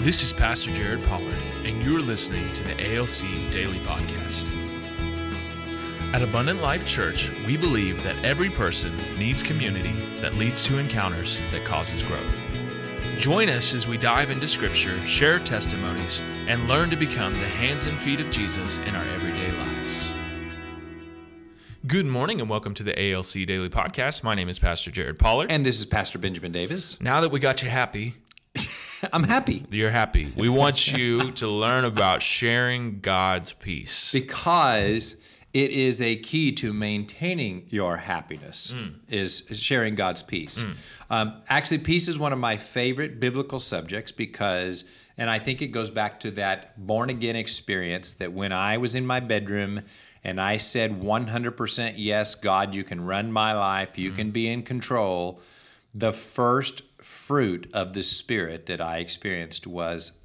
This is Pastor Jared Pollard, and you're listening to the ALC Daily Podcast. At Abundant Life Church, we believe that every person needs community that leads to encounters that causes growth. Join us as we dive into Scripture, share testimonies, and learn to become the hands and feet of Jesus in our everyday lives. Good morning and welcome to the ALC Daily Podcast. My name is Pastor Jared Pollard. And this is Pastor Benjamin Davis. Now that we got you happy, I'm happy you're happy. We want you to learn about sharing God's peace. because it is a key to maintaining your happiness hmm. is sharing God's peace. Hmm. Um, actually, peace is one of my favorite biblical subjects because, and I think it goes back to that born again experience that when I was in my bedroom and I said 100% yes, God, you can run my life, you hmm. can be in control. The first fruit of the Spirit that I experienced was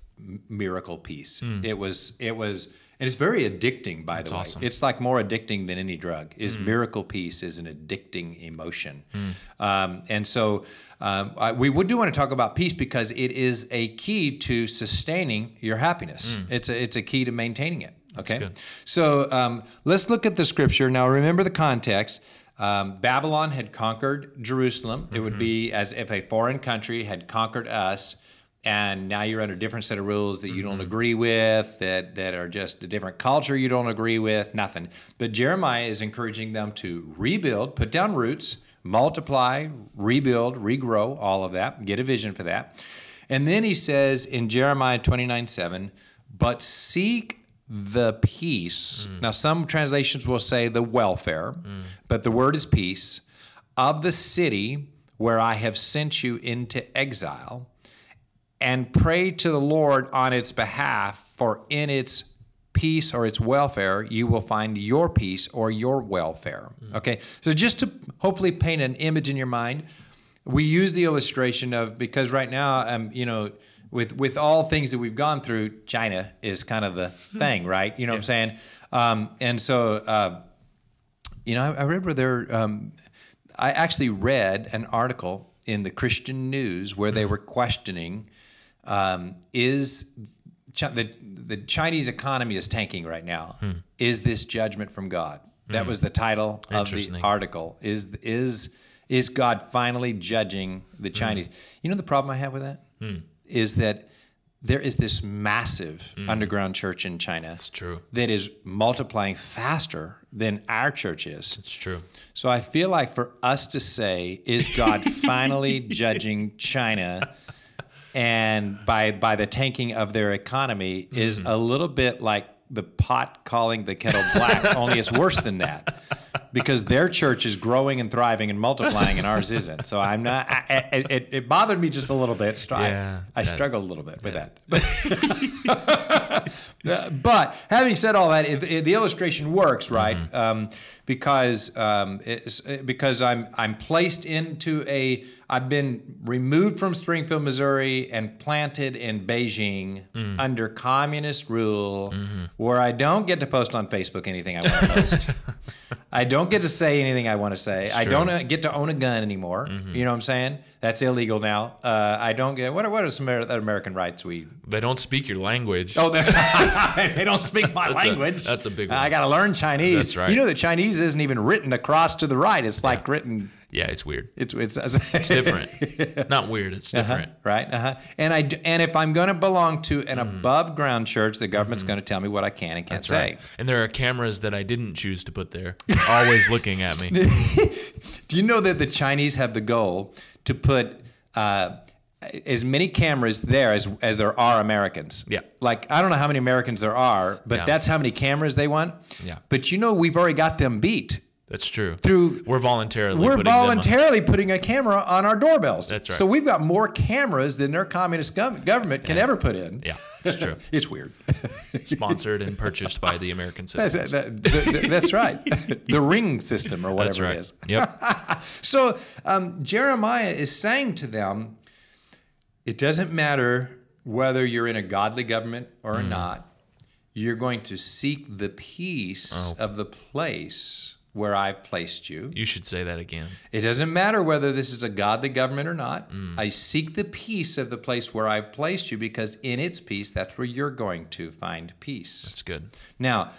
miracle peace. It was, it was, and it's very addicting, by the way. awesome. It's like more addicting than any drug. Is miracle peace is an addicting emotion, um, and so um, I, we would do want to talk about peace because it is a key to sustaining your happiness. It's a it's a key to maintaining it. Okay, so um, let's look at the scripture now. Remember the context. Um, Babylon had conquered Jerusalem. It would be as if a foreign country had conquered us and now you're under a different set of rules that you don't agree with, that, that are just a different culture you don't agree with, nothing. But Jeremiah is encouraging them to rebuild, put down roots, multiply, rebuild, regrow, all of that, get a vision for that. And then he says in Jeremiah 29 7, but seek the peace. Mm. Now, some translations will say the welfare, mm. but the word is peace of the city where I have sent you into exile and pray to the Lord on its behalf, for in its peace or its welfare, you will find your peace or your welfare. Mm. Okay, so just to hopefully paint an image in your mind, we use the illustration of because right now, um, you know, with with all things that we've gone through, China is kind of the thing, right? You know what I'm saying? Um, and so, uh, you know, I, I remember there. Um, I actually read an article in the Christian News where they were questioning um, is Chi- the the Chinese economy is tanking right now. Is this judgment from God? That was the title of the article. Is is is God finally judging the Chinese? You know the problem I have with that is that there is this massive mm. underground church in China. It's true. That is multiplying faster than our church is. It's true. So I feel like for us to say, is God finally judging China and by by the tanking of their economy is mm-hmm. a little bit like the pot calling the kettle black, only it's worse than that. Because their church is growing and thriving and multiplying, and ours isn't. So I'm not. I, I- it, it bothered me just a little bit. Yeah, I, that- struggled a little bit with that. Uh, but having said all that, it, it- the illustration works, right? Um, because um, it's, because I'm I'm placed into a I've been removed from Springfield, Missouri, and planted in Beijing under communist rule, where I don't get to post on Facebook anything I want to post. I don't get to say anything I want to say. I don't uh, get to own a gun anymore. You know what I'm saying? That's illegal now. Uh, I don't get what are, what are some American rights we They don't speak your language. Oh, they don't speak my That's a- language. that's a big one. I got to learn Chinese. That's right. You know that Chinese isn't even written across to the right. It's like written. Yeah, it's weird. It's it's, It's different. Not weird. It's different. right? Uh-huh. And I and if I'm going to belong to an Mm-hmm. above ground church, the government's going to tell me what I can and can't That's say. right. And there are cameras that I didn't choose to put there, always looking at me. Do you know that the Chinese have the goal to put uh, as many cameras there as as there are Americans? Yeah. Like I don't know how many Americans there are, but Yeah. that's how many cameras they want. Yeah. But you know we've already got them beat. That's true. Through- we're voluntarily We're voluntarily putting a camera on our doorbells. That's right. So we've got more cameras than their communist gov- government can ever put in. Yeah, it's true. It's weird. Sponsored and purchased by the American citizens. that- that- that's right. the ring system or whatever right. it is. Yep. So um, Jeremiah is saying to them, it doesn't matter whether you're in a godly government or Mm. not. You're going to seek the peace Oh. of the place where I've placed you. You should say that again. It doesn't matter whether this is a godly government or not. Mm. I seek the peace of the place where I've placed you because in its peace, that's where you're going to find peace. That's good. Now,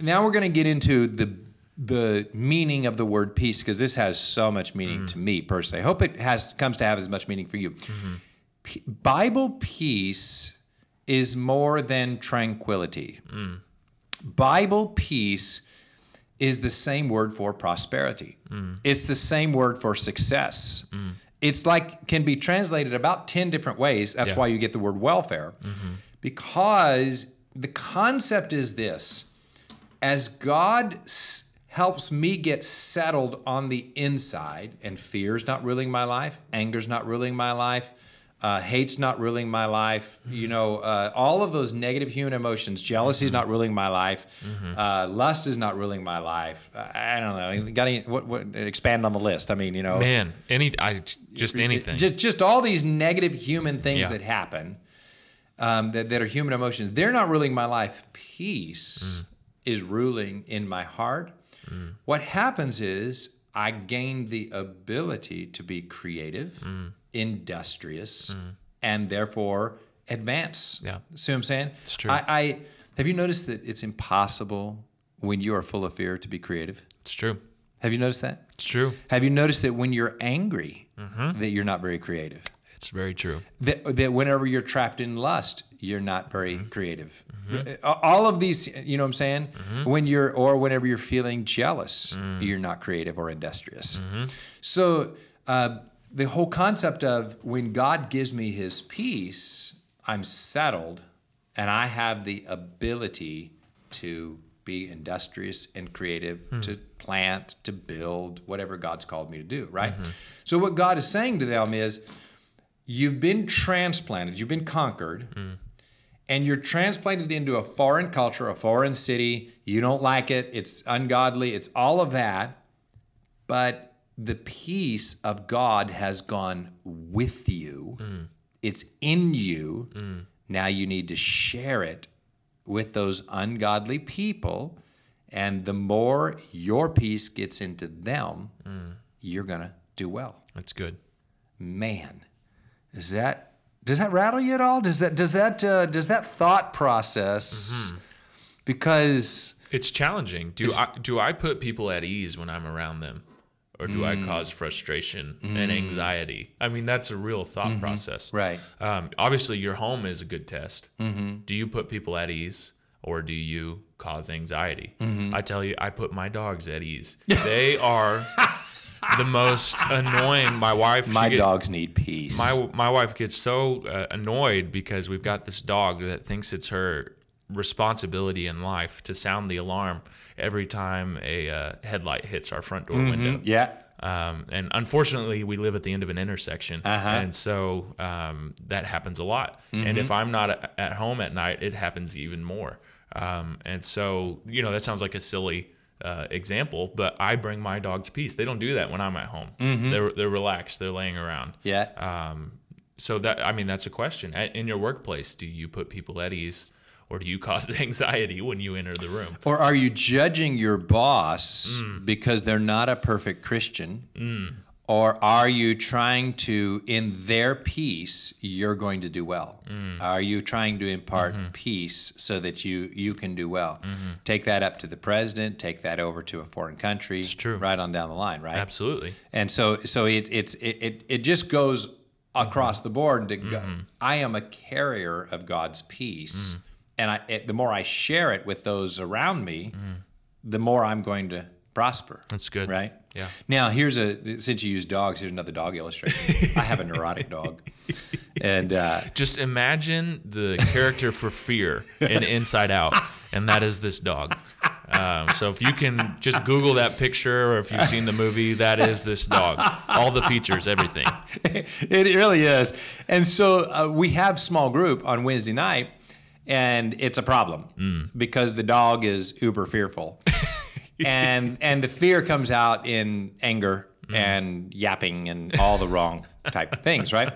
now we're going to get into the the meaning of the word peace because this has so much meaning mm. to me personally. I hope it has comes to have as much meaning for you. Mm-hmm. P- Bible peace is more than tranquility. Mm. Bible peace is the same word for prosperity. Mm. It's the same word for success. Mm. It's like can be translated about 10 different ways. That's Yeah. why you get the word welfare. Mm-hmm. Because the concept is this as God s- helps me get settled on the inside, and fear's not ruling my life, anger's not ruling my life, uh, hate's not ruling my life, you know, uh, all of those negative human emotions, jealousy's not ruling my life, uh, lust is not ruling my life. Uh, I don't know. Got any, what, what, expand on the list. I mean, you know, Man, any I just anything. just, just all these negative human things Yeah. that happen um, that, that are human emotions, they're not ruling my life. Peace is ruling in my heart. What happens is I gain the ability to be creative, industrious, mm. and therefore advance. Yeah. See what I'm saying? It's true. I, I have you noticed that it's impossible when you are full of fear to be creative? It's true. Have you noticed that? It's true. Have you noticed that when you're angry, mm-hmm. that you're not very creative? It's very true. That, that whenever you're trapped in lust, you're not very mm-hmm. creative. Mm-hmm. Uh, uh, all of these, you know what I'm saying? When you're, or whenever you're feeling jealous, mm. you're not creative or industrious. So uh, the whole concept of when God gives me his peace, I'm settled and I have the ability to be industrious and creative, hmm. to plant, to build, whatever God's called me to do, right? Mm-hmm. So what God is saying to them is, you've been transplanted, you've been conquered, hmm. and you're transplanted into a foreign culture, a foreign city. You don't like it, it's ungodly, it's all of that. But the peace of God has gone with you, mm. it's in you. Mm. Now you need to share it with those ungodly people. And the more your peace gets into them, mm. you're going to do well That's good. man is that does that rattle you at all does that does that uh, does that thought process mm-hmm. because It's challenging. Do I do I put people at ease when I'm around them? Or do I hmm. cause frustration and hmm. anxiety? I mean, that's a real thought mm-hmm. process. right Um, obviously, your home is a good test. Mm-hmm. Do you put people at ease or do you cause anxiety? Mm-hmm. I tell you, I put my dogs at ease. They are the most annoying. My wife, my get- dogs need peace my my wife gets so uh, annoyed because we've got this dog that thinks it's her responsibility in life to sound the alarm every time a uh, headlight hits our front door window. yeah Um, and unfortunately, we live at the end of an intersection, Uh-huh. and so um, that happens a lot. And if I'm not at home at night, it happens even more. Um, and so, you know, that sounds like a silly uh, example, but I bring my dog to peace. They don't do that when I'm at home. They're they're relaxed. They're laying around. yeah Um, so that I mean, that's a question. At- In your workplace, do you put people at ease, or do you cause anxiety when you enter the room? or are you judging your boss mm. because they're not a perfect christian? Mm. Or are you trying to in their peace you're going to do well? Mm. Are you trying to impart mm-hmm. peace so that you you can do well? Mm-hmm. Take that up to the president take that over to a foreign country it's true. right on down the line right? Absolutely. and so so it it's it it, it just goes mm-hmm. across the board to go, I am a carrier of God's peace and I it, the more I share it with those around me the more I'm going to prosper That's good. right Yeah. now here's a since you use dogs here's another dog illustration I have a neurotic dog and uh, Just imagine the character for fear in Inside Out, and that is this dog. Um, so if you can just Google that picture, or if you've seen the movie, that is this dog. All the features, everything. it really is. And so uh, we have small group on Wednesday night, and it's a problem because the dog is uber fearful, and and the fear comes out in anger and yapping and all the wrong type of things, right?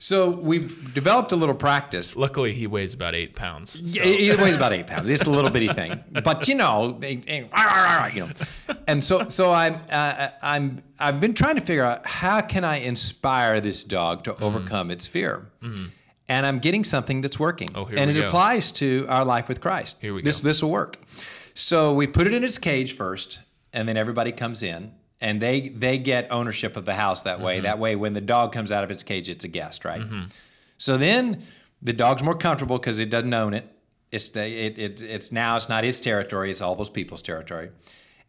So we've developed a little practice. Luckily, he weighs about eight pounds. so- Yeah, It weighs about eight pounds. It's a little bitty thing, but you know, you know. And so, so I'm, uh, I'm, I've been trying to figure out how can I inspire this dog to overcome its fear, and I'm getting something that's working, Oh, here and it go. applies to our life with Christ. Here we this, go. This will work. So we put it in its cage first, and then everybody comes in. And they they get ownership of the house that Mm-hmm. way. That way, when the dog comes out of its cage, it's a guest, right? So then the dog's more comfortable because it doesn't own it. It's it, it it's now it's not its territory. It's all those people's territory.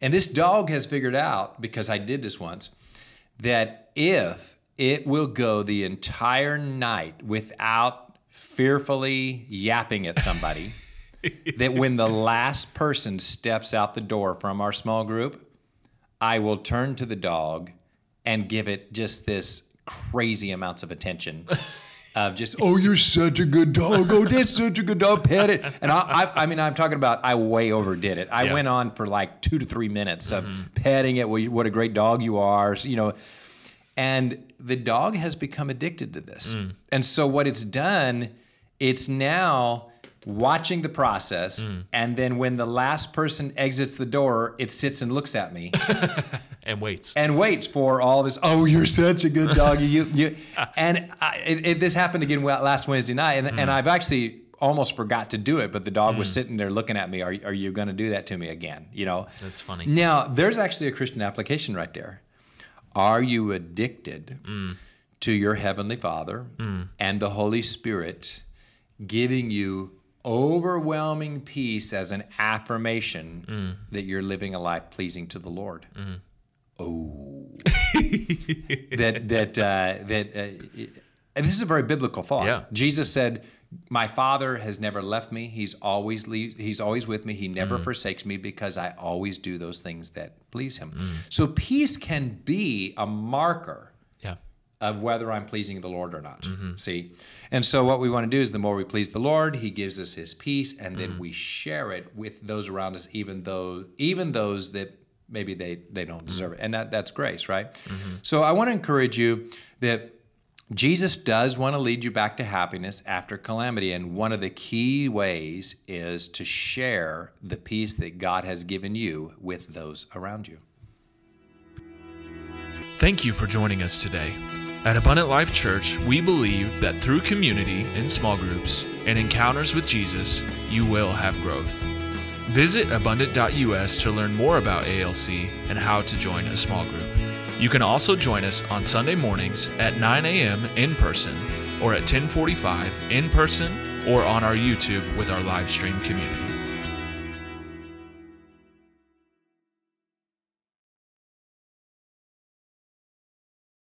And this dog has figured out because I did this once that if it will go the entire night without fearfully yapping at somebody, that when the last person steps out the door from our small group, I will turn to the dog and give it just this crazy amounts of attention. Of just, oh, you're such a good dog. Oh, that's such a good dog. Pet it. And I, I, I mean, I'm talking about, I way overdid it. I Yeah. went on for like two to three minutes of mm-hmm. petting it. Well, what a great dog you are. You know, and the dog has become addicted to this. Mm. And so what it's done, it's now watching the process. Mm. And then when the last person exits the door, it sits and looks at me and waits. and waits for all this. Oh, you're such a good dog. You, you, and I, it, it, this happened again last Wednesday night, and, and mm. I've actually almost forgot to do it, but the dog was sitting there looking at me. Are, are you going to do that to me again? You know. That's funny. Now, there's actually a Christian application right there. Are you addicted to your heavenly Father and the Holy Spirit giving you overwhelming peace as an affirmation that you're living a life pleasing to the Lord? Oh, that that uh, that. Uh, and this is a very biblical thought. Yeah. Jesus said, "My Father has never left me. He's always le- He's always with me. He never mm. forsakes me because I always do those things that please Him." Mm. So peace can be a marker Yeah. of whether I'm pleasing the Lord or not. Mm-hmm. See? And so what we want to do is the more we please the Lord, he gives us his peace and then mm. we share it with those around us even though even those that maybe they they don't deserve it. And that that's grace, right? Mm-hmm. So I want to encourage you that Jesus does want to lead you back to happiness after calamity. And one of the key ways is to share the peace that God has given you with those around you. Thank you for joining us today. At Abundant Life Church, we believe that through community in small groups and encounters with Jesus, you will have growth. Visit abundant.us to learn more about ALC and how to join a small group. You can also join us on Sunday mornings at 9 a.m. in person or at 1045 in person or on our YouTube with our live stream community.